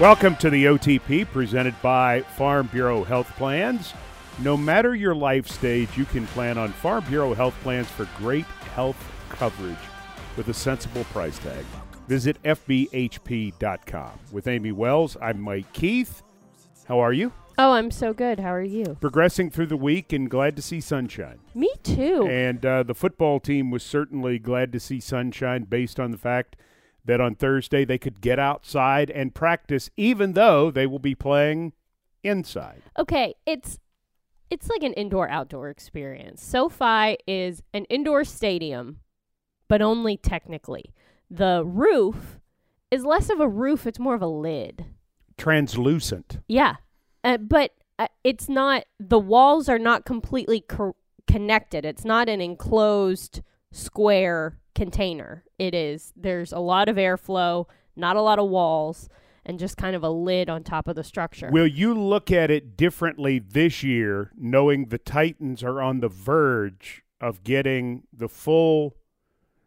Welcome to the OTP presented by Farm Bureau Health Plans. No matter your life stage, you can plan on Farm Bureau Health Plans for great health coverage with a sensible price tag. Visit FBHP.com. With Amy Wells, I'm Mike Keith. How are you? Oh, I'm so good. How are you? Progressing through the week and glad to see sunshine. Me too. And uh, the football team was certainly glad to see sunshine based on the fact that on Thursday they could get outside and practice, even though they will be playing inside. okay, it's it's like an indoor outdoor experience. SoFi is an indoor stadium, but only technically. The roof is less of a roof, it's more of a lid. Translucent. Yeah. Uh, but uh, it's not the walls are not completely co- connected. It's not an enclosed square container. It is there's a lot of airflow, not a lot of walls, and just kind of a lid on top of the structure. Will you look at it differently this year, knowing the Titans are on the verge of getting the full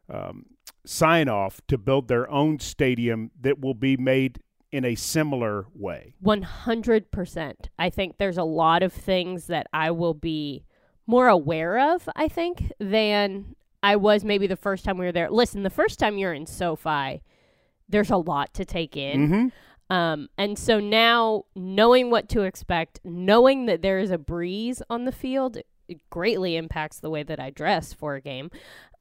um, sign off to build their own stadium that will be made in a similar way? 100%. I think there's a lot of things that I will be more aware of, I think, than I was maybe the first time we were there. Listen, the first time you're in SoFi, there's a lot to take in. Mm-hmm. Um, and so now, knowing what to expect, knowing that there is a breeze on the field, it greatly impacts the way that I dress for a game.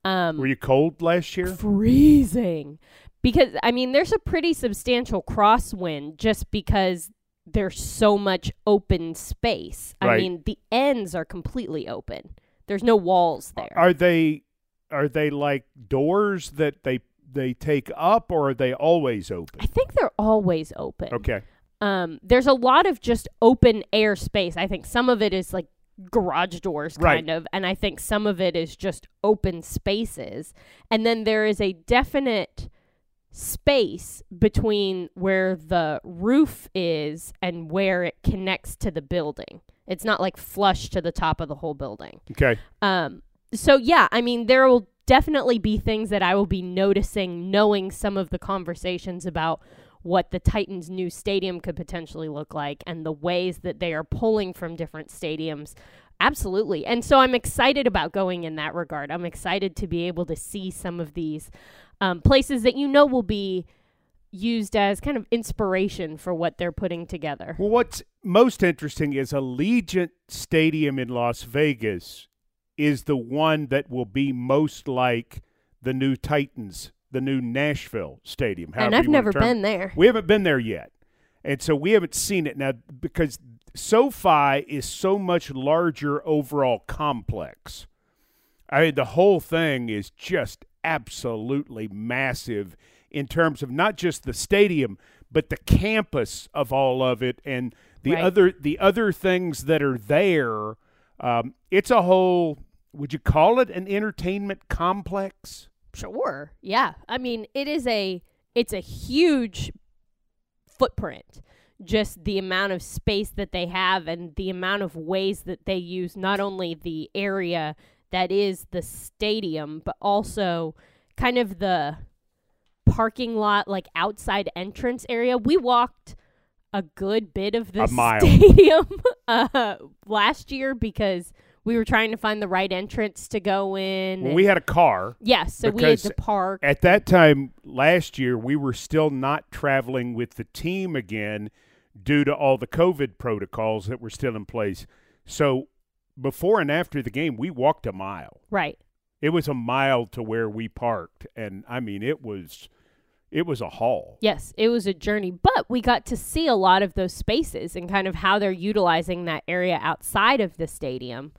Um, Were you cold last year? freezing because I mean there's a pretty substantial crosswind just because there's so much open space. I mean the ends are completely open. There's no walls there. Are they are they like doors that they they take up, or are they always open? I think they're always open. Okay. Um there's a lot of just open air space. I think some of it is like garage doors Right. kind of and I think some of it is just open spaces. And then there is a definite space between where the roof is and where it connects to the building. It's not like flush to the top of the whole building. Okay. Um, so yeah, I mean, there will definitely be things that I will be noticing, knowing some of the conversations about what the Titans' new stadium could potentially look like and the ways that they are pulling from different stadiums. Absolutely. And so I'm excited about going in that regard. I'm excited to be able to see some of these um, places that you know will be used as kind of inspiration for what they're putting together. Well, what's most interesting is Allegiant Stadium in Las Vegas is the one that will be most like the new Titans, the new Nashville Stadium. And I've never been there. We haven't been there yet. And so we haven't seen it now because SoFi is so much larger overall complex. I mean, the whole thing is just absolutely massive in terms of not just the stadium, but the campus of all of it and the Right. other the other things that are there. Um, it's a whole. Would you call it an entertainment complex? Sure. Yeah. I mean, it is a it's a huge footprint. Just the amount of space that they have and the amount of ways that they use not only the area that is the stadium, but also kind of the parking lot, like outside entrance area. We walked a good bit of the stadium uh, last year because we were trying to find the right entrance to go in. Well, and- we had a car. Yes, so we had to park. At that time last year, we were still not traveling with the team again due to all the COVID protocols that were still in place. So before and after the game, we walked a mile. Right. It was a mile to where we parked, and I mean, it was it was a haul. Yes, it was a journey, but we got to see a lot of those spaces and kind of how they're utilizing that area outside of the stadium.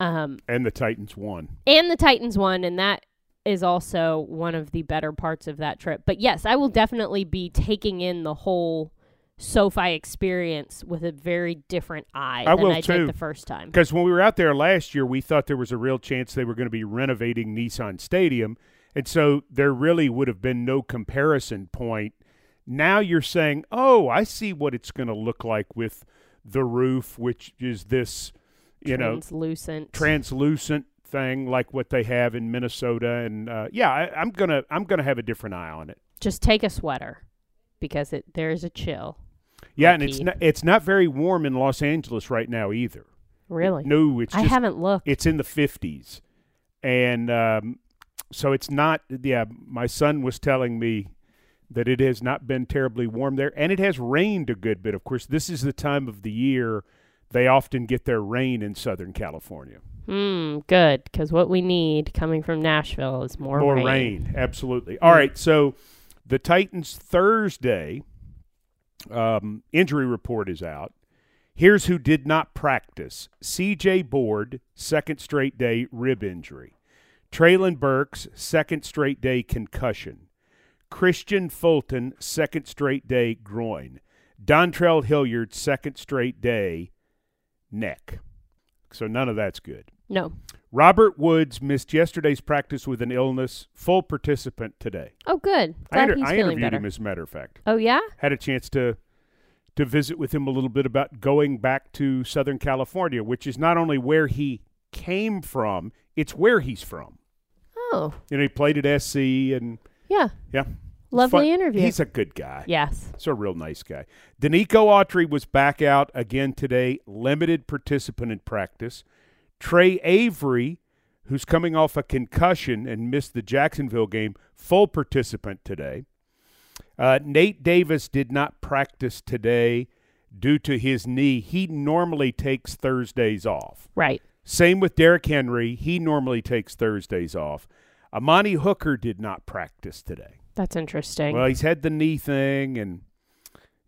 Um, And the Titans won. and the Titans won, and that is also one of the better parts of that trip. But yes, I will definitely be taking in the whole SoFi experience with a very different eye I than I too. did the first time. Because when we were out there last year, we thought there was a real chance they were going to be renovating Nissan Stadium. And so there really would have been no comparison point. Now you're saying, oh, I see what it's going to look like with the roof, which is this, you know, Translucent. translucent thing like what they have in Minnesota, and uh, yeah, I, I'm gonna I'm gonna have a different eye on it. Just take a sweater because it there's a chill. Yeah, and it's not it's not very warm in Los Angeles right now either. Really? No, it's I haven't looked. it's in the 50s, and um, so it's not. Yeah, my son was telling me that it has not been terribly warm there, and it has rained a good bit. Of course, this is the time of the year they often get their rain in Southern California. Hmm, good, because what we need coming from Nashville is more, More rain. rain, absolutely. All right, so the Titans Thursday um, injury report is out. Here's who did not practice: C.J. Board, second straight day rib injury; Treylon Burks, second straight day concussion; Kristian Fulton, second straight day groin; Dontrell Hilliard, second straight day neck. So none of that's good. No. Robert Woods missed yesterday's practice with an illness, full participant today. Oh, good. I, inter- he's I interviewed better. him, as a matter of fact. Oh yeah. Had a chance to to visit with him a little bit about going back to Southern California, which is not only where he came from, it's where he's from. Oh You know, he played at SC, and yeah. yeah, Lovely fun- interview. He's a good guy. yes. He's a real nice guy. Denico Autry was back out again today, limited participant in practice. Tre Avery, who's coming off a concussion and missed the Jacksonville game, full participant today. Uh, Nate Davis did not practice today due to his knee. He normally takes Thursdays off. Right. Same with Derrick Henry. He normally takes Thursdays off. Amani Hooker did not practice today. That's interesting. Well, he's had the knee thing, and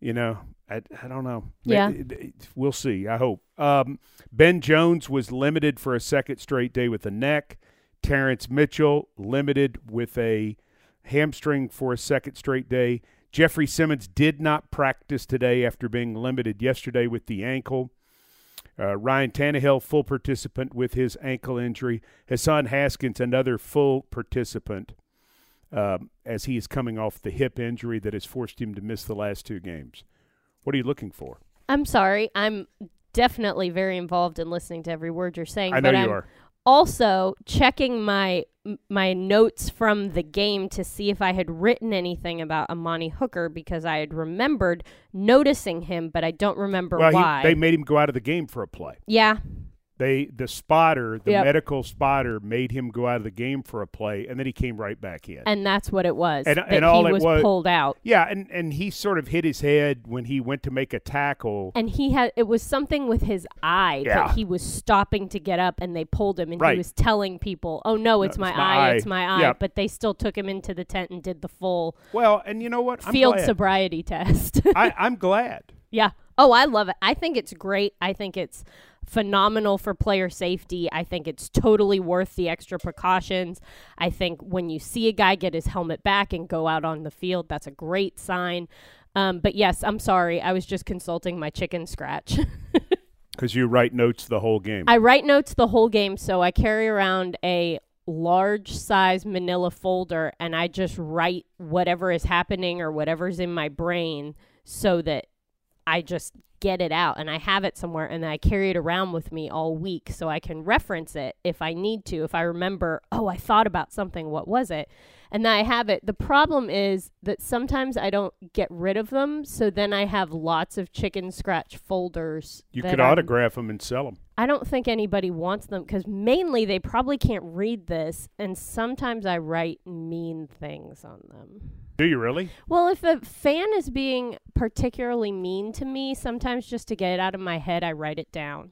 you know, I, I don't know. Yeah. We'll see. I hope. Um, ben Jones was limited for a second straight day with a neck. Terrance Mitchell limited with a hamstring for a second straight day. Jeffery Simmons did not practice today after being limited yesterday with the ankle. Uh, Ryan Tannehill, full participant with his ankle injury. Hassan Haskins, another full participant um, as he is coming off the hip injury that has forced him to miss the last two games. What are you looking for? I'm sorry. I'm definitely very involved in listening to every word you're saying. I know but you I'm are. also checking my my notes from the game to see if I had written anything about Amani Hooker because I had remembered noticing him, but I don't remember Well, why. he, they made him go out of the game for a play. yeah, They the spotter, the Yep. medical spotter, made him go out of the game for a play, and then he came right back in. and that's what it was. And- that and all he it was, was- pulled out. yeah, and and he sort of hit his head when he went to make a tackle. And he had it was something with his eye Yeah. that he was stopping to get up and they pulled him and Right. he was telling people, "Oh no, it's, my, it's my eye, eye." it's my eye." But they still took him into the tent and did the full Well, and you know what? I'm field glad. sobriety test. I, I'm glad. yeah. Oh, I love it. I think it's great. I think it's phenomenal for player safety. I think it's totally worth the extra precautions. I think when you see a guy get his helmet back and go out on the field, that's a great sign. Um, but yes, I'm sorry. I was just consulting my chicken scratch. Because you write notes the whole game. I write notes the whole game, so I carry around a large size manila folder and I just write whatever is happening or whatever's in my brain so that I just get it out and I have it somewhere and I carry it around with me all week so I can reference it if I need to. If I remember, oh, I thought about something, what was it? And then I have it. The problem is that sometimes I don't get rid of them, so then I have lots of chicken scratch folders. you could I'm- autograph them and sell them. I don't think anybody wants them because mainly they probably can't read this, and sometimes I write mean things on them. Do you really? Well, if a fan is being particularly mean to me, sometimes just to get it out of my head, I write it down.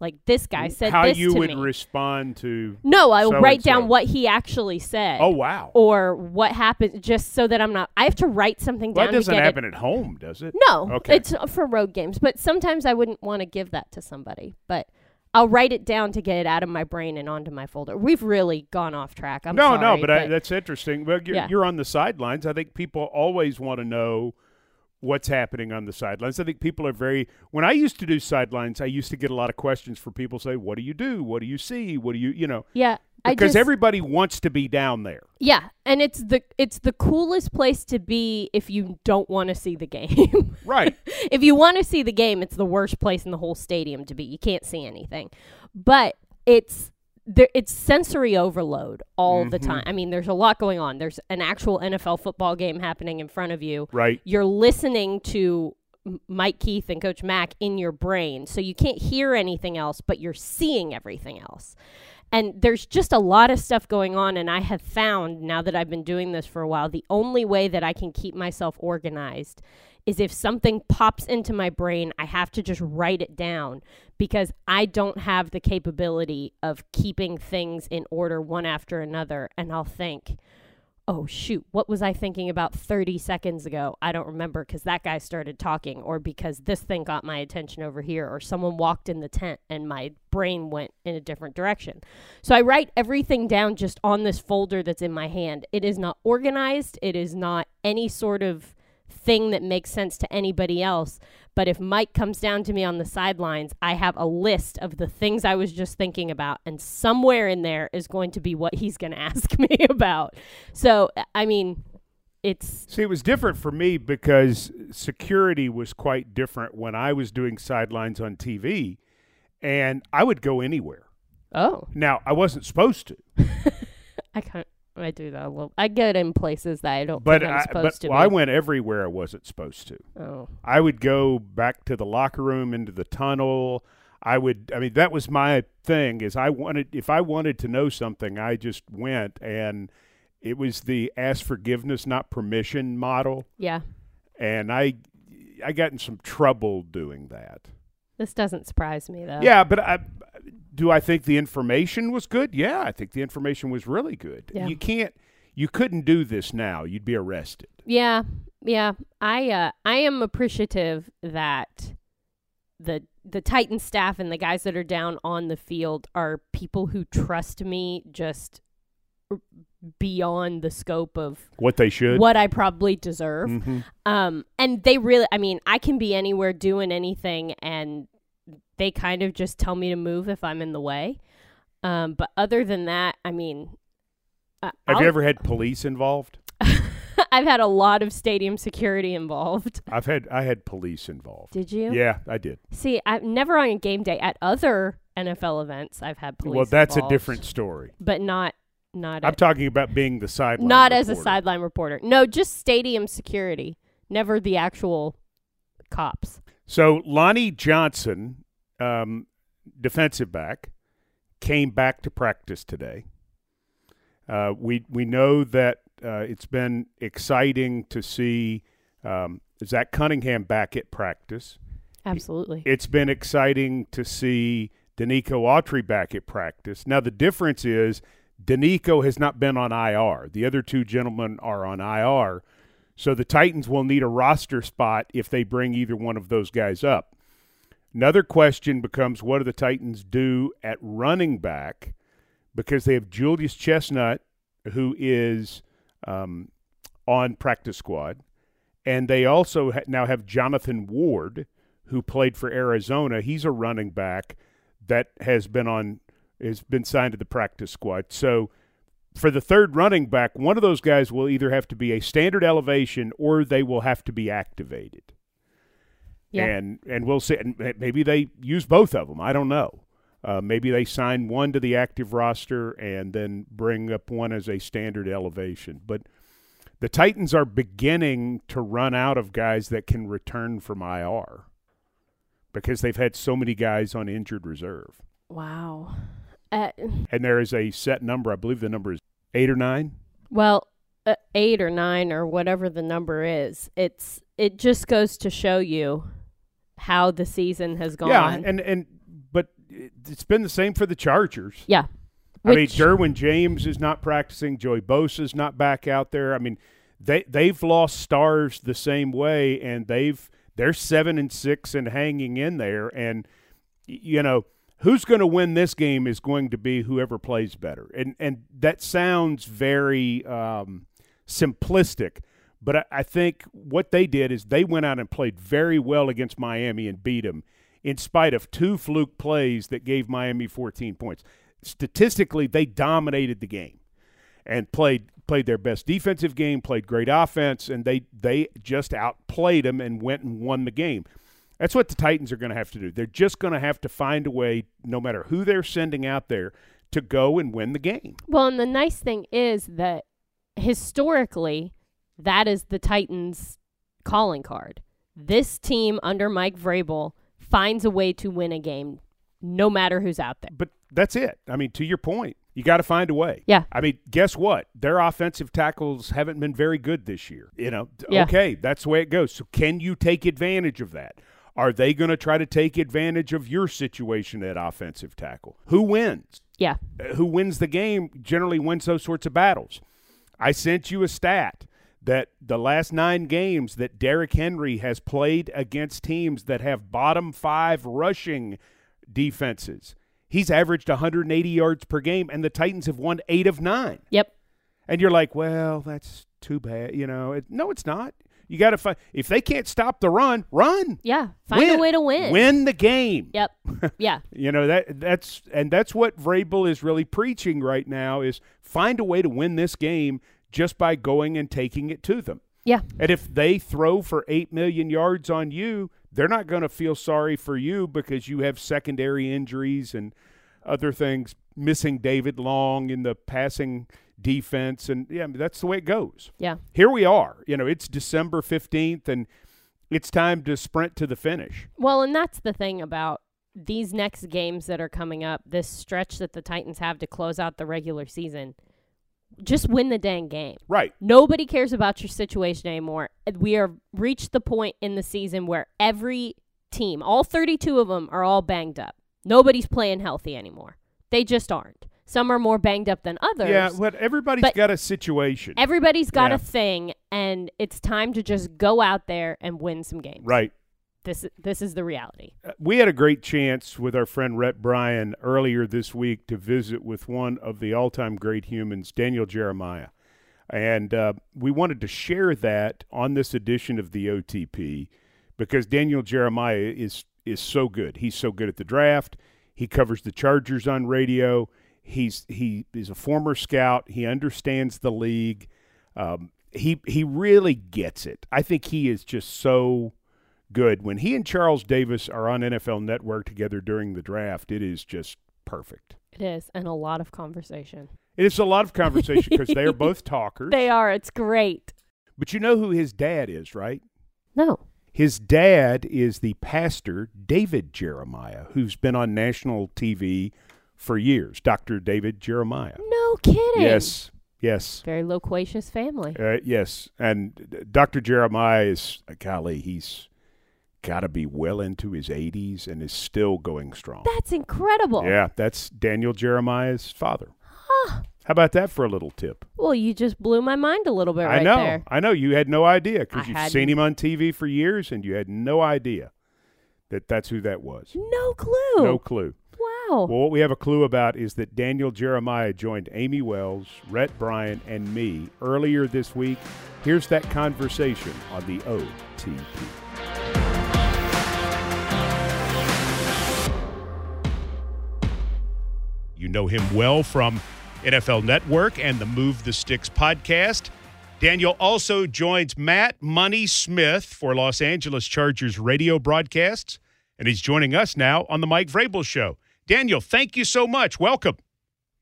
Like this guy said How this you to would me. respond to? no, I so write down what he actually said. Oh wow. Or what happened, just so that I'm not. I have to write something down that doesn't get happen it. at home, does it? No, Okay. it's for road games. But sometimes I wouldn't want to give that to somebody. But I'll write it down to get it out of my brain and onto my folder. We've really gone off track. I'm no, sorry, no, but, I, that's interesting. Well, you're, Yeah. you're on the sidelines. I think people always want to know what's happening on the sidelines. I think people are very. When I used to do sidelines, I used to get a lot of questions for people say, "What do you do? What do you see? What do you, you know?" yeah. Because just, everybody wants to be down there. yeah, and it's the it's the coolest place to be if you don't want to see the game. Right. if you want to see the game, it's the worst place in the whole stadium to be. You can't see anything. But it's there, it's sensory overload all the Mhm. time. I mean, there's a lot going on. There's an actual NFL football game happening in front of you. Right. You're listening to Mike Keith and Coach Mack in your brain, so you can't hear anything else, but you're seeing everything else. And there's just a lot of stuff going on. And I have found now that I've been doing this for a while, the only way that I can keep myself organized is if something pops into my brain, I have to just write it down because I don't have the capability of keeping things in order one after another. And I'll think, oh, shoot, what was I thinking about 30 seconds ago? I don't remember because that guy started talking, or because this thing got my attention over here, or someone walked in the tent and my brain went in a different direction. So I write everything down just on this folder that's in my hand. It is not organized, it is not any sort of thing that makes sense to anybody else. But if Mike comes down to me on the sidelines, I have a list of the things I was just thinking about, and somewhere in there is going to be what he's going to ask me about. So, I mean, it's See, it was different for me because security was quite different when I was doing sidelines on TV, and I would go anywhere. oh, Now, I wasn't supposed to, I can't. I do that a little. I get in places that I don't but think I'm I, supposed but to. well, I went everywhere I wasn't supposed to. Oh, I would go back to the locker room into the tunnel. I would I mean that was my thing is I wanted if I wanted to know something I just went and it was the ask forgiveness not permission model yeah. and I I got in some trouble doing that. This doesn't surprise me though. Yeah, but I do I think the information was good? Yeah, I think the information was really good. Yeah. You can't you couldn't do this now. You'd be arrested. Yeah, yeah. I uh, I am appreciative that the the Titan staff and the guys that are down on the field are people who trust me just beyond the scope of What they should. what I probably deserve. Mhm. Um, and they really, I mean, I can be anywhere doing anything, and they kind of just tell me to move if I'm in the way. Um, but other than that, I mean, uh, Have I'll- you ever had police involved? I've had a lot of stadium security involved. I've had I had police involved. Did you? Yeah, I did. See, I've never on a game day at other NFL events. I've had police. well, that's involved, a different story. but not not I'm at- talking about being the sideline. not as a sideline reporter. No, just stadium security. Never the actual cops. So Lonnie Johnson, um, defensive back, came back to practice today. Uh, we we know that uh, it's been exciting to see um, Zach Cunningham back at practice. Absolutely. It's been exciting to see Denico Autry back at practice. Now the difference is Denico has not been on IR. The other two gentlemen are on IR. So the Titans will need a roster spot if they bring either one of those guys up. Another question becomes what do the Titans do at running back because they have Julius Chestnut, who is um, on practice squad, and they also ha- now have Jonathan Ward, who played for Arizona. He's a running back that has been on has been signed to the practice squad. So for the third running back, one of those guys will either have to be a standard elevation or they will have to be activated. Yeah. And and we'll see. And maybe they use both of them. I don't know. Uh, maybe they sign one to the active roster and then bring up one as a standard elevation. But the Titans are beginning to run out of guys that can return from IR because they've had so many guys on injured reserve. Wow. Uh, And there is a set number. I believe the number is eight or nine. well, uh, eight or nine or whatever the number is. It's it just goes to show you how the season has gone. Yeah, and and but it's been the same for the Chargers. Yeah. I mean, Derwin James is not practicing. Joey Bosa's not back out there. I mean, they they've lost stars the same way, and they've they're seven and six and hanging in there. And you know who's going to win this game is going to be whoever plays better. And and that sounds very um, simplistic, but I, I think what they did is they went out and played very well against Miami and beat them, in spite of two fluke plays that gave Miami 14 points statistically they dominated the game and played played their best defensive game, played great offense, and they they just outplayed them and went and won the game. That's what the Titans are going to have to do. They're just going to have to find a way, no matter who they're sending out there, to go and win the game. Well, and the nice thing is that historically, that is the Titans' calling card. This team under Mike Vrabel finds a way to win a game no matter who's out there. But that's it. I mean, to your point, you got to find a way. Yeah. I mean, guess what? Their offensive tackles haven't been very good this year. You know, Yeah. okay, that's the way it goes. So can you take advantage of that? Are they going to try to take advantage of your situation at offensive tackle? Who wins? Yeah. Uh, Who wins the game generally wins those sorts of battles. I sent you a stat that the last nine games that Derrick Henry has played against teams that have bottom five rushing defenses, he's averaged 180 yards per game, and the Titans have won eight of nine. Yep. And you're like, well, that's too bad. You know, it, no, it's not. You got to find if they can't stop the run, run. Yeah. Find Win. a way to win. Win the game. Yep. Yeah. You know that that's and that's what Vrabel is really preaching right now is find a way to win this game just by going and taking it to them. Yeah. And if they throw for 8 million yards on you, they're not going to feel sorry for you because you have secondary injuries and other things missing David Long in the passing defense and yeah, that's the way it goes. Yeah. Here we are. You know, it's December 15th and it's time to sprint to the finish. Well, and that's the thing about these next games that are coming up, this stretch that the Titans have to close out the regular season. Just win the dang game. Right. Nobody cares about your situation anymore. We are reached the point in the season where every team, all 32 of them, are all banged up. Nobody's playing healthy anymore. They just aren't. Some are more banged up than others. Yeah, but everybody's But got a situation. Everybody's got Yeah. a thing, and it's time to just go out there and win some games. right. This this is the reality. Uh, We had a great chance with our friend Rhett Bryan earlier this week to visit with one of the all time great humans, Daniel Jeremiah. And uh, we wanted to share that on this edition of the OTP because Daniel Jeremiah is, is so good. He's so good at the draft. He covers the Chargers on radio. He's he is a former scout. He understands the league. Um, he he really gets it. I think he is just so good. When he and Charles Davis are on NFL Network together during the draft, it is just perfect. It is, and a lot of conversation. It is a lot of conversation because they are both talkers. They are. It's great. But you know who his dad is, right? No. His dad is the pastor, David Jeremiah, who's been on national TV for years. Dr. David Jeremiah. No kidding. Yes, yes. Very loquacious family. Uh, yes, and Dr. Jeremiah is golly, he's got to be well into his 80s and is still going strong. That's incredible. Yeah, that's Daniel Jeremiah's father. Huh. How about that for a little tip? Well, you just blew my mind a little bit right there. I know, there. I know. You had no idea because you've hadn't. seen him on TV for years, and you had no idea that that's who that was. No clue. No clue. Wow. Well, what we have a clue about is that Daniel Jeremiah joined Amy Wells, Rhett Bryan, and me earlier this week. Here's that conversation on the OTP. You know him well from NFL Network and the Move the Sticks podcast. Daniel also joins Matt Money Smith for Los Angeles Chargers radio broadcasts, and he's joining us now on the Mike Vrabel Show. Daniel, thank you so much. Welcome.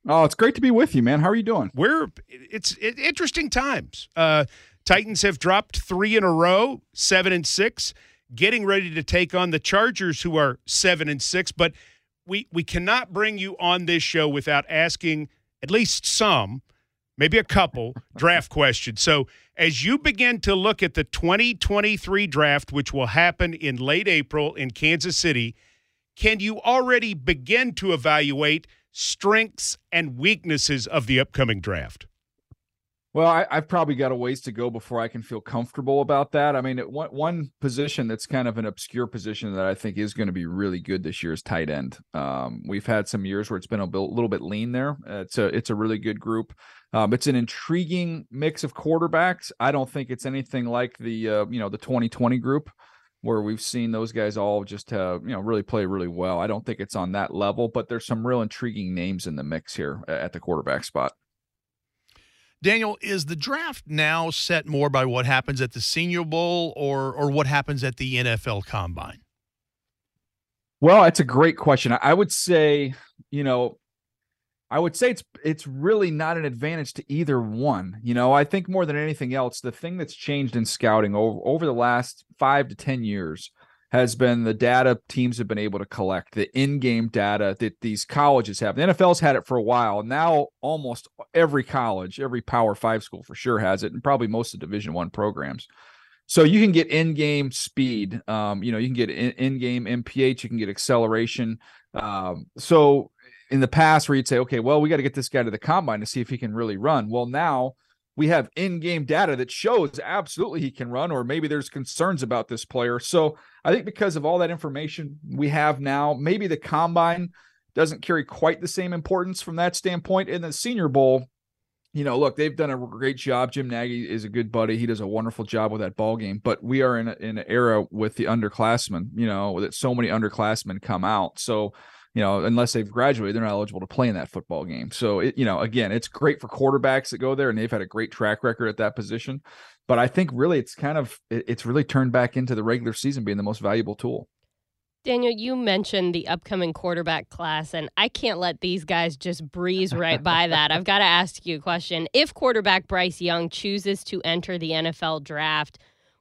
Oh, it's great to be with you, man. How are you doing? We're it's it, interesting times. Uh, Titans have dropped three in a row, seven and six, getting ready to take on the Chargers, who are seven and six. But we we cannot bring you on this show without asking at least some, maybe a couple draft questions. So as you begin to look at the 2023 draft, which will happen in late April in Kansas City, can you already begin to evaluate strengths and weaknesses of the upcoming draft? Well, I, I've probably got a ways to go before I can feel comfortable about that. I mean, it, one one position that's kind of an obscure position that I think is going to be really good this year is tight end. Um, we've had some years where it's been a little bit lean there. Uh, it's a it's a really good group. Um, it's an intriguing mix of quarterbacks. I don't think it's anything like the uh, you know the 2020 group where we've seen those guys all just uh, you know really play really well. I don't think it's on that level, but there's some real intriguing names in the mix here at the quarterback spot. Daniel, is the draft now set more by what happens at the Senior Bowl or or what happens at the NFL Combine? Well, it's a great question. I would say, you know, I would say it's it's really not an advantage to either one. You know, I think more than anything else, the thing that's changed in scouting over over the last five to ten years has been the data teams have been able to collect, the in-game data that these colleges have. The NFL's had it for a while. Now almost every college, every Power Five school for sure has it, and probably most of Division One programs. So you can get in-game speed. Um, you know, you can get in- game MPH, you can get acceleration. Um, so in the past where you'd say, okay, well, we got to get this guy to the combine to see if he can really run. Well, now we have in-game data that shows absolutely he can run, or maybe there's concerns about this player. So I think because of all that information we have now, maybe the combine doesn't carry quite the same importance from that standpoint. In the Senior Bowl, you know, look, they've done a great job. Jim Nagy is a good buddy. He does a wonderful job with that ball game. But we are in a, in an era with the underclassmen. You know, that so many underclassmen come out. So you know, unless they've graduated, they're not eligible to play in that football game. So, it, you know, again, it's great for quarterbacks that go there, and they've had a great track record at that position. But I think really, it's kind of it's really turned back into the regular season being the most valuable tool. Daniel, you mentioned the upcoming quarterback class, and I can't let these guys just breeze right by that. I've got to ask you a question. If quarterback Bryce Young chooses to enter the NFL draft,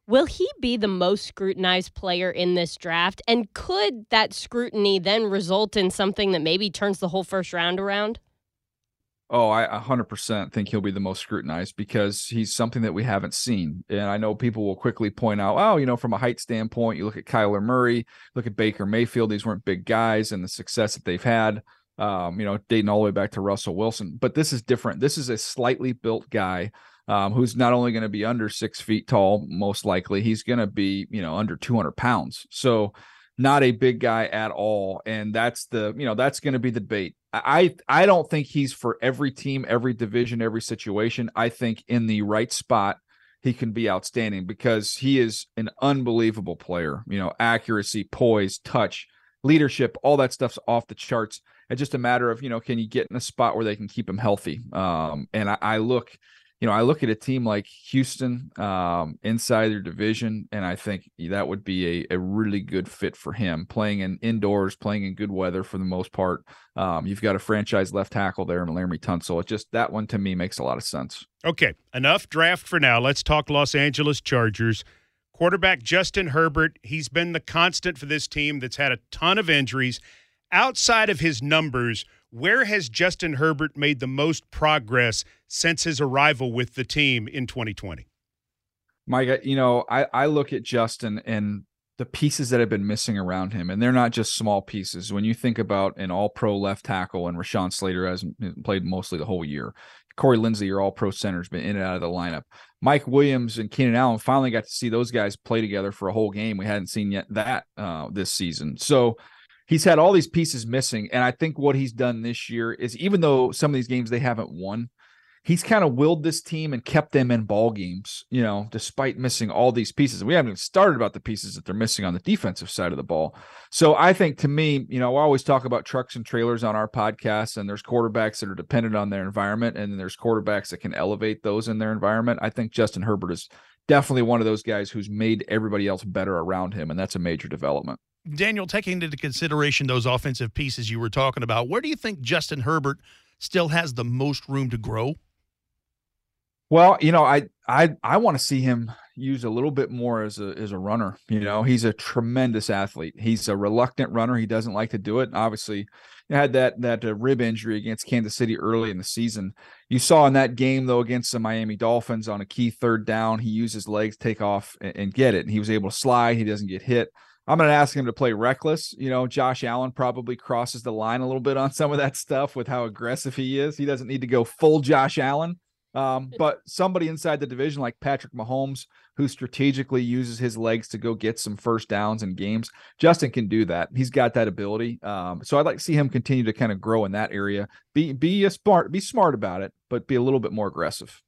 Will he be the most scrutinized player in this draft? And could that scrutiny then result in something that maybe turns the whole first round around? Oh, I 100% think he'll be the most scrutinized because he's something that we haven't seen. And I know people will quickly point out, oh, you know, from a height standpoint, you look at Kyler Murray, look at Baker Mayfield, these weren't big guys and the success that they've had, um, you know, dating all the way back to Russell Wilson. But this is different. This is a slightly built guy um, who's not only going to be under six feet tall, most likely, he's going to be, you know, under 200 pounds. So, not a big guy at all. And that's the, you know, that's going to be the debate. I, I don't think he's for every team, every division, every situation. I think in the right spot, he can be outstanding because he is an unbelievable player. You know, accuracy, poise, touch, leadership, all that stuff's off the charts. It's just a matter of, you know, can you get in a spot where they can keep him healthy? Um, and I, I look, you know, I look at a team like Houston um, inside their division, and I think that would be a, a really good fit for him. Playing in indoors, playing in good weather for the most part. Um, you've got a franchise left tackle there in Laremy Tunsil. It just that one to me makes a lot of sense. Okay, enough draft for now. Let's talk Los Angeles Chargers. Quarterback Justin Herbert, he's been the constant for this team that's had a ton of injuries. Outside of his numbers, where has Justin Herbert made the most progress since his arrival with the team in 2020? Mike, you know, I, I look at Justin and the pieces that have been missing around him, and they're not just small pieces. When you think about an all pro left tackle, and Rashawn Slater has played mostly the whole year, Corey Linsley, your all pro center, has been in and out of the lineup. Mike Williams and Keenan Allen finally got to see those guys play together for a whole game. We hadn't seen yet that uh, this season. So, he's had all these pieces missing. And I think what he's done this year is even though some of these games they haven't won, he's kind of willed this team and kept them in ball games, you know, despite missing all these pieces. We haven't even started about the pieces that they're missing on the defensive side of the ball. So I think to me, you know, I always talk about trucks and trailers on our podcast, and there's quarterbacks that are dependent on their environment, and there's quarterbacks that can elevate those in their environment. I think Justin Herbert is definitely one of those guys who's made everybody else better around him, and that's a major development. Daniel, taking into consideration those offensive pieces you were talking about, where do you think Justin Herbert still has the most room to grow? Well, you know, I I I want to see him use a little bit more as a as a runner. You know, he's a tremendous athlete. He's a reluctant runner. He doesn't like to do it. Obviously, had that that uh, rib injury against Kansas City early in the season. You saw in that game though against the Miami Dolphins on a key third down, he used his legs, take off, and, and get it. And he was able to slide. He doesn't get hit. I'm going to ask him to play reckless. You know, Josh Allen probably crosses the line a little bit on some of that stuff with how aggressive he is. He doesn't need to go full Josh Allen. Um, but somebody inside the division like Patrick Mahomes, who strategically uses his legs to go get some first downs in games, Justin can do that. He's got that ability. Um, so I'd like to see him continue to kind of grow in that area. Be be a smart, be smart about it, but be a little bit more aggressive.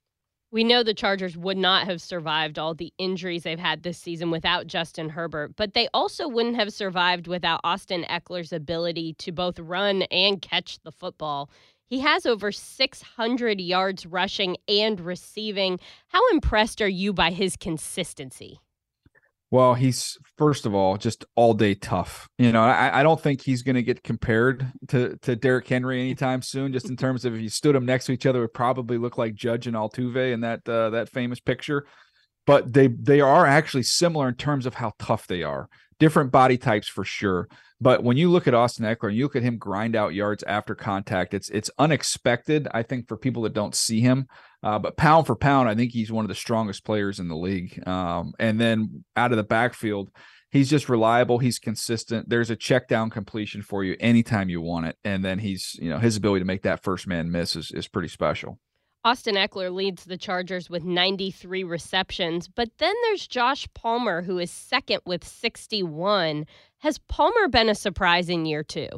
We know the Chargers would not have survived all the injuries they've had this season without Justin Herbert, but they also wouldn't have survived without Austin Ekeler's ability to both run and catch the football. He has over 600 yards rushing and receiving. How impressed are you by his consistency? Well, he's first of all just all day tough. You know, I, I don't think he's going to get compared to to Derrick Henry anytime soon. Just in terms of if you stood them next to each other, would probably look like Judge and Altuve in that uh, that famous picture. But they they are actually similar in terms of how tough they are. Different body types for sure. But when you look at Austin Ekeler and you look at him grind out yards after contact, it's it's unexpected. I think for people that don't see him, uh, but pound for pound, I think he's one of the strongest players in the league. Um, and then out of the backfield, he's just reliable. He's consistent. There's a check down completion for you anytime you want it. And then he's you know his ability to make that first man miss is is pretty special. Austin Ekeler leads the Chargers with 93 receptions, but then there's Josh Palmer, who is second with 61. Has Palmer been a surprise in year two?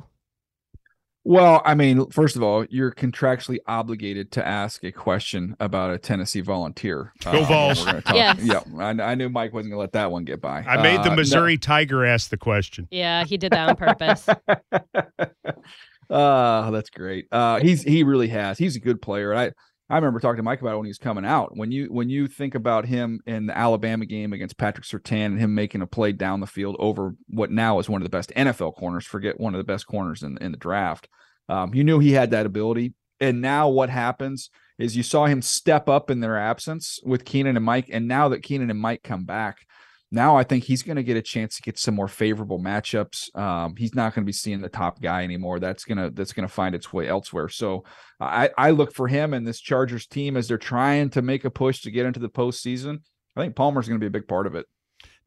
Well, I mean, first of all, you're contractually obligated to ask a question about a Tennessee volunteer. Go um, Vols! yes. Yeah, I, I, knew Mike wasn't going to let that one get by. I made the uh, Missouri no. Tiger ask the question. Yeah, he did that on purpose. uh, that's great. Uh, he's he really has. He's a good player. I I remember talking to Mike about it when he was coming out. When you when you think about him in the Alabama game against Patrick Surtain and him making a play down the field over what now is one of the best NFL corners, forget one of the best corners in in the draft. Um, you knew he had that ability. And now what happens is you saw him step up in their absence with Keenan and Mike. And now that Keenan and Mike come back, now I think he's going to get a chance to get some more favorable matchups. Um, he's not going to be seeing the top guy anymore. That's gonna that's gonna find its way elsewhere. So I, I look for him and this Chargers team as they're trying to make a push to get into the postseason. I think Palmer's going to be a big part of it.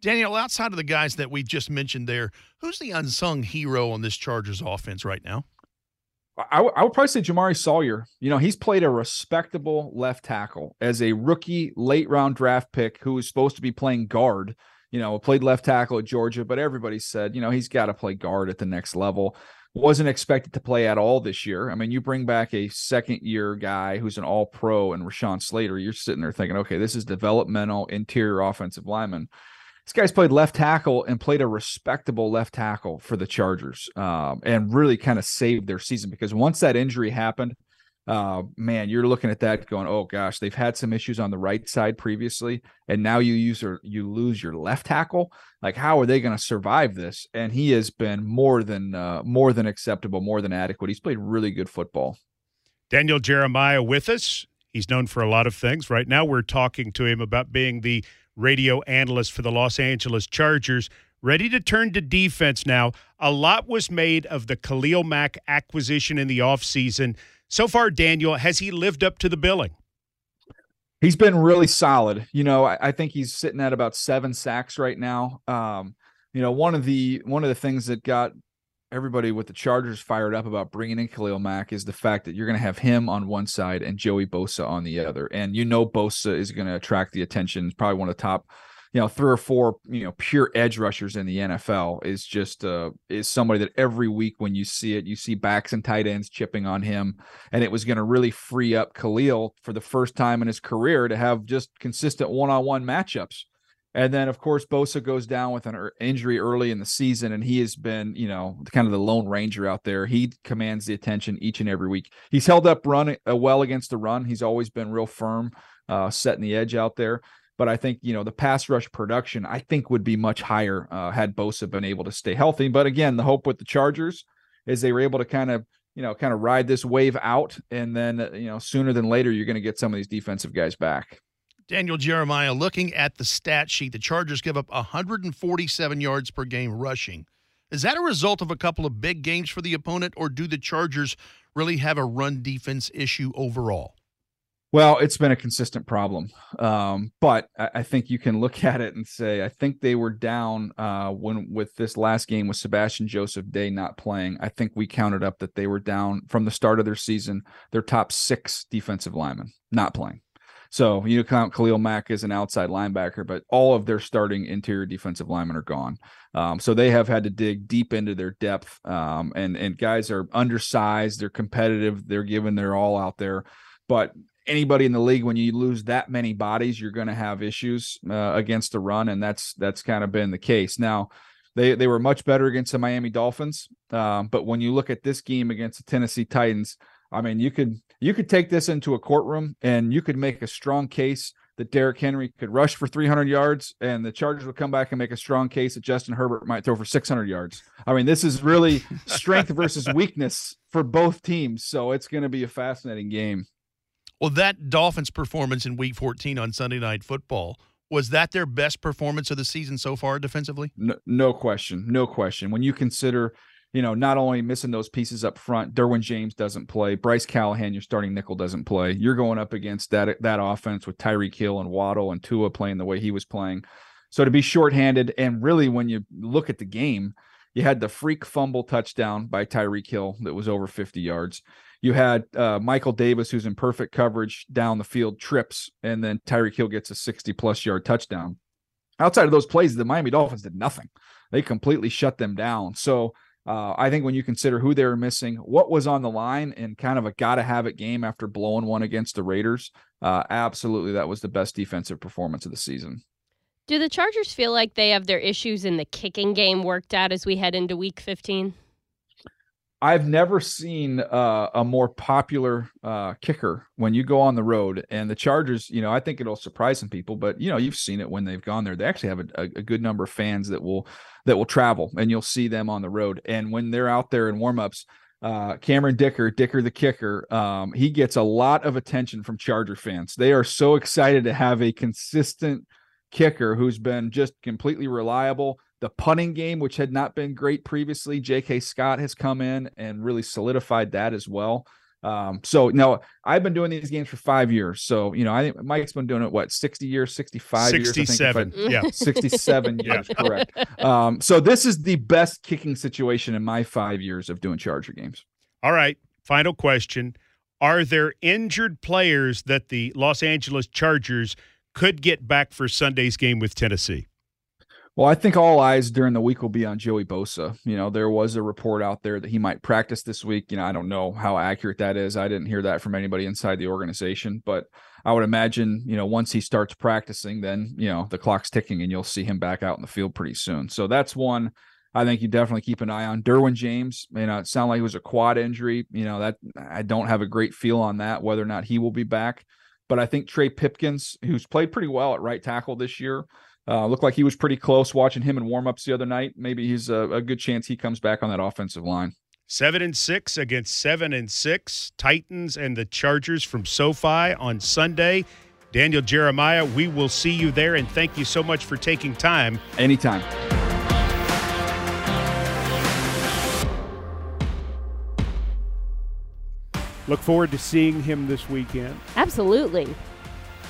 Daniel, outside of the guys that we just mentioned there, who's the unsung hero on this Chargers offense right now? I, w- I would probably say Jamaree Salyer. You know, he's played a respectable left tackle as a rookie late round draft pick who was supposed to be playing guard you know, played left tackle at Georgia, but everybody said, you know, he's got to play guard at the next level. Wasn't expected to play at all this year. I mean, you bring back a second year guy who's an all pro and Rashawn Slater, you're sitting there thinking, okay, this is developmental interior offensive lineman. This guy's played left tackle and played a respectable left tackle for the Chargers um, and really kind of saved their season because once that injury happened, uh, man, you're looking at that going, oh gosh, they've had some issues on the right side previously, and now you use or you lose your left tackle. Like, how are they going to survive this? And he has been more than uh, more than acceptable, more than adequate. He's played really good football. Daniel Jeremiah with us. He's known for a lot of things. Right now, we're talking to him about being the radio analyst for the Los Angeles Chargers. Ready to turn to defense now. A lot was made of the Khalil Mack acquisition in the offseason. So far, Daniel, has he lived up to the billing? He's been really solid. You know, I, I think he's sitting at about seven sacks right now. Um, you know, one of the one of the things that got everybody with the Chargers fired up about bringing in Khalil Mack is the fact that you're going to have him on one side and Joey Bosa on the other, and you know Bosa is going to attract the attention. Probably one of the top you know three or four you know pure edge rushers in the NFL is just uh is somebody that every week when you see it you see backs and tight ends chipping on him. And it was going to really free up Khalil for the first time in his career to have just consistent one-on-one matchups. And then of course Bosa goes down with an er, injury early in the season and he has been you know kind of the lone ranger out there. He commands the attention each and every week. He's held up run uh, well against the run. He's always been real firm uh, setting the edge out there but I think you know the pass rush production I think would be much higher uh, had Bosa been able to stay healthy. But again, the hope with the Chargers is they were able to kind of you know kind of ride this wave out, and then uh, you know sooner than later you're going to get some of these defensive guys back. Daniel Jeremiah, looking at the stat sheet, the Chargers give up 147 yards per game rushing. Is that a result of a couple of big games for the opponent, or do the Chargers really have a run defense issue overall? Well, it's been a consistent problem, um, but I, I, think you can look at it and say I think they were down uh, when with this last game with Sebastian Joseph Day not playing. I think we counted up that they were down from the start of their season. Their top six defensive linemen not playing. So you count Khalil Mack as an outside linebacker, but all of their starting interior defensive linemen are gone. Um, so they have had to dig deep into their depth, um, and and guys are undersized. They're competitive. They're giving their all out there but anybody in the league when you lose that many bodies you're going to have issues uh, against the run and that's that's kind of been the case now they they were much better against the miami dolphins um, but when you look at this game against the tennessee titans i mean you could you could take this into a courtroom and you could make a strong case that Derrick Henry could rush for 300 yards, and the Chargers would come back and make a strong case that Justin Herbert might throw for 600 yards. I mean, this is really strength versus weakness for both teams. So it's going to be a fascinating game. Well, that Dolphins performance in Week 14 on Sunday Night Football was that their best performance of the season so far defensively? No, no question, no question. When you consider you know, not only missing those pieces up front, Derwin James doesn't play, Bryce Callahan, your starting nickel, doesn't play. You're going up against that that offense with Tyreek Hill and Waddle and Tua playing the way he was playing. So to be shorthanded, and really when you look at the game, you had the freak fumble touchdown by Tyreek Hill that was over 50 yards. You had uh, Michael Davis, who's in perfect coverage down the field, trips, and then Tyreek Hill gets a 60 plus yard touchdown. Outside of those plays, the Miami Dolphins did nothing. They completely shut them down. So uh, I think when you consider who they were missing, what was on the line, and kind of a gotta have it game after blowing one against the Raiders, uh, absolutely that was the best defensive performance of the season. Do the Chargers feel like they have their issues in the kicking game worked out as we head into week 15? I've never seen uh, a more popular uh, kicker when you go on the road. And the Chargers, you know, I think it'll surprise some people, but you know, you've seen it when they've gone there. They actually have a, a, good number of fans that will that will travel, and you'll see them on the road. And when they're out there in warmups, uh, Cameron Dicker, Dicker the kicker, um, he gets a lot of attention from Charger fans. They are so excited to have a consistent kicker who's been just completely reliable the punting game, which had not been great previously, J.K. Scott has come in and really solidified that as well. Um, so no, I've been doing these games for five years. So you know, I think Mike's been doing it what sixty years, sixty-five 67, years, yeah, sixty-seven years, correct. Um, so this is the best kicking situation in my five years of doing Charger games. All right, final question: Are there injured players that the Los Angeles Chargers could get back for Sunday's game with Tennessee? Well, I think all eyes during the week will be on Joey Bosa. You know, there was a report out there that he might practice this week. You know, I don't know how accurate that is. I didn't hear that from anybody inside the organization, but I would imagine, you know, once he starts practicing, then, you know, the clock's ticking and you'll see him back out in the field pretty soon. So that's one I think you definitely keep an eye on. Derwin James, you know, it sounded like it was a quad injury. You know, that I don't have a great feel on that, whether or not he will be back. But I think Trey Pipkins, who's played pretty well at right tackle this year, uh, looked like he was pretty close watching him in warmups the other night. Maybe he's a, a good chance he comes back on that offensive line. Seven and six against seven and six Titans and the Chargers from SoFi on Sunday. Daniel Jeremiah, we will see you there, and thank you so much for taking time. Anytime. Look forward to seeing him this weekend. Absolutely.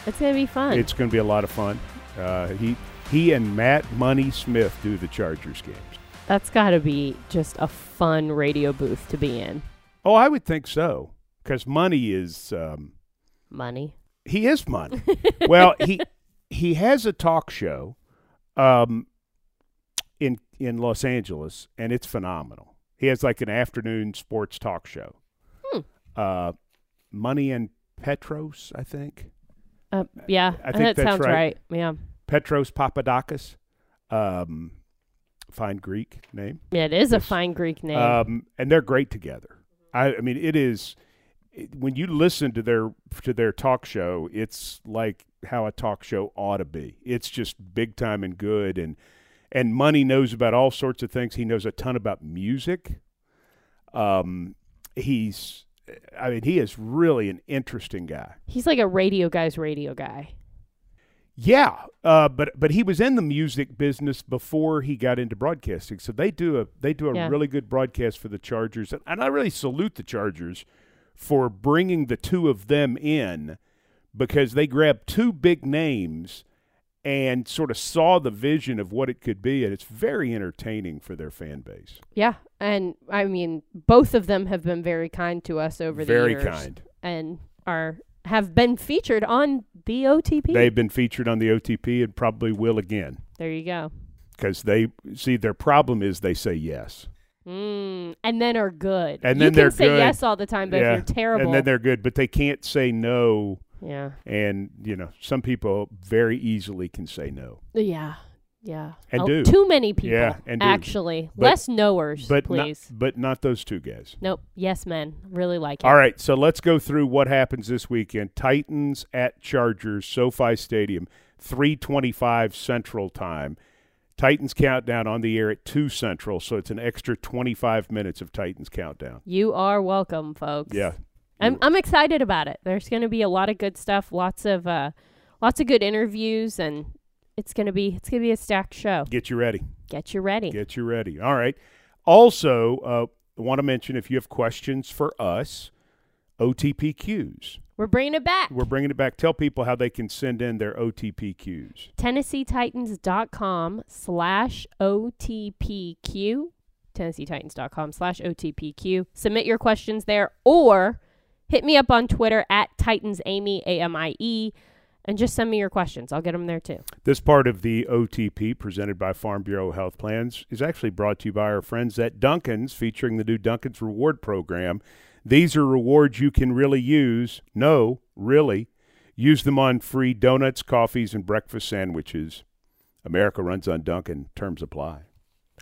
It's going to be fun. It's going to be a lot of fun. Uh, he he and Matt Money Smith do the Chargers games. That's got to be just a fun radio booth to be in. Oh, I would think so, because Money is um, money. He is money. well, he he has a talk show um, in in Los Angeles, and it's phenomenal. He has like an afternoon sports talk show. Hmm. Uh, Money and Petros, I think. Uh, yeah, I think that sounds right. right. Yeah, Petros Papadakis. Um, fine Greek name. yeah, it is a fine Greek name. Um, and they're great together. I, I mean, it is it- when you listen to their to their talk show, it's like how a talk show ought to be. It's just big time and good, and and Money knows about all sorts of things. He knows a ton about music. Um, he's, I mean, he is really an interesting guy. He's like a radio guy's radio guy. Yeah, uh, but but he was in the music business before he got into broadcasting. So they do a they do a Yeah. really good broadcast for the Chargers, and, and I really salute the Chargers for bringing the two of them in because they grabbed two big names and sort of saw the vision of what it could be, and it's very entertaining for their fan base. Yeah, and I mean, both of them have been very kind to us over the years. very kind. and are have been featured on the OTP. They've been featured on the OTP and probably will again there you go. because they see their problem is they say yes. Mm, and then are good. And you then can they're say good. yes all the time, but Yeah, if you're terrible, and then they're good, but they can't say no. Yeah, And you know, some people very easily can say no. yeah, Yeah. And Oh, do. Too many people. Yeah, and do. actually. But- Less knowers, But please. not, but not those two guys. nope. Yes, men. Really like it. All right, so let's go through what happens this weekend. Titans at Chargers, SoFi Stadium, 325 Central Time. Titans countdown on the air at 2 Central, so it's an extra 25 minutes of Titans countdown. You are welcome, folks. Yeah. I'm I'm excited about it. There's going to be a lot of good stuff, lots of uh lots of good interviews and it's going to be it's going to be a stacked show. Get you ready. Get you ready. Get you ready. All right. Also, uh, I want to mention if you have questions for us, OTPQs. We're bringing it back. We're bringing it back. Tell people how they can send in their OTPQs. TennesseeTitans.com slash OTPQ. TennesseeTitans.com slash OTPQ. Submit your questions there or hit me up on Twitter at TitansAmie, A-M-I-E, and just send me your questions. I'll get them there too. This part of the OTP presented by Farm Bureau Health Plans is actually brought to you by our friends at Dunkin's, featuring the new Dunkin's Reward Program. These are rewards you can really use. No, really. Use them on free donuts, coffees, and breakfast sandwiches. America runs on Duncan. Terms apply.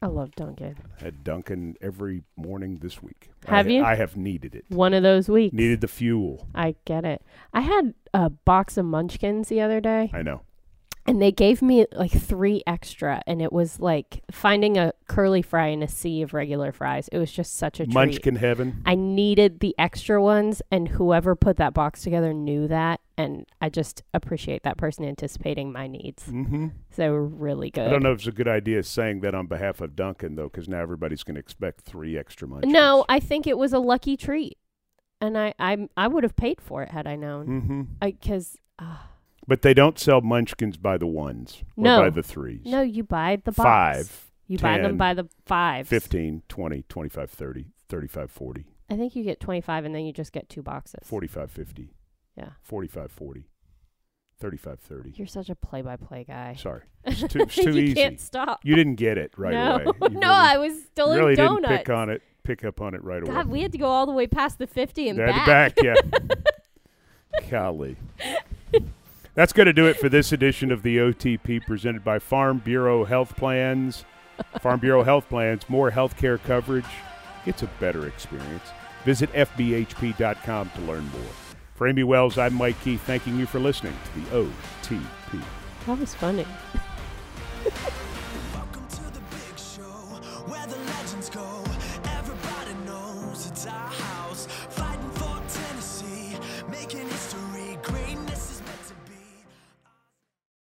I love Dunkin'. Had Dunkin' every morning this week. Have I, you? I have needed it. One of those weeks. Needed the fuel. I get it. I had a box of munchkins the other day I know. And they gave me like three extra and it was like finding a curly fry in a sea of regular fries. It was just such a treat. Munchkin heaven. I needed the extra ones and whoever put that box together knew that and I just appreciate that person anticipating my needs. Mm-hmm. So they were really good. I don't know if it's a good idea saying that on behalf of Dunkin', though, because now everybody's going to expect three extra munchkins. No, I think it was a lucky treat. And I I, I would have paid for it had I known. Mm-hmm. But they don't sell munchkins by the ones or No. by the threes. no, you buy the box. Five, You buy them by the fives. 15, 20, 25, 30, 35, 40, I think you get 25 and then you just get two boxes. 45, 50. Yeah. 45, 40, 35, 30. You're such a play by play guy. Sorry. It's too, it's too you easy. can't stop. You didn't get it right no, away. You no, really, I was still really donuts. didn't pick on it, pick up on it right God, away. we had to go all the way past the 50 and back. back, yeah. Golly. That's going to do it for this edition of the OTP presented by Farm Bureau Health Plans. Farm Bureau Health Plans, more health care coverage. It's a better experience. Visit FBHP.com to learn more. For Amie Wells, I'm Mike Keith, thanking you for listening to the OTP. That was funny.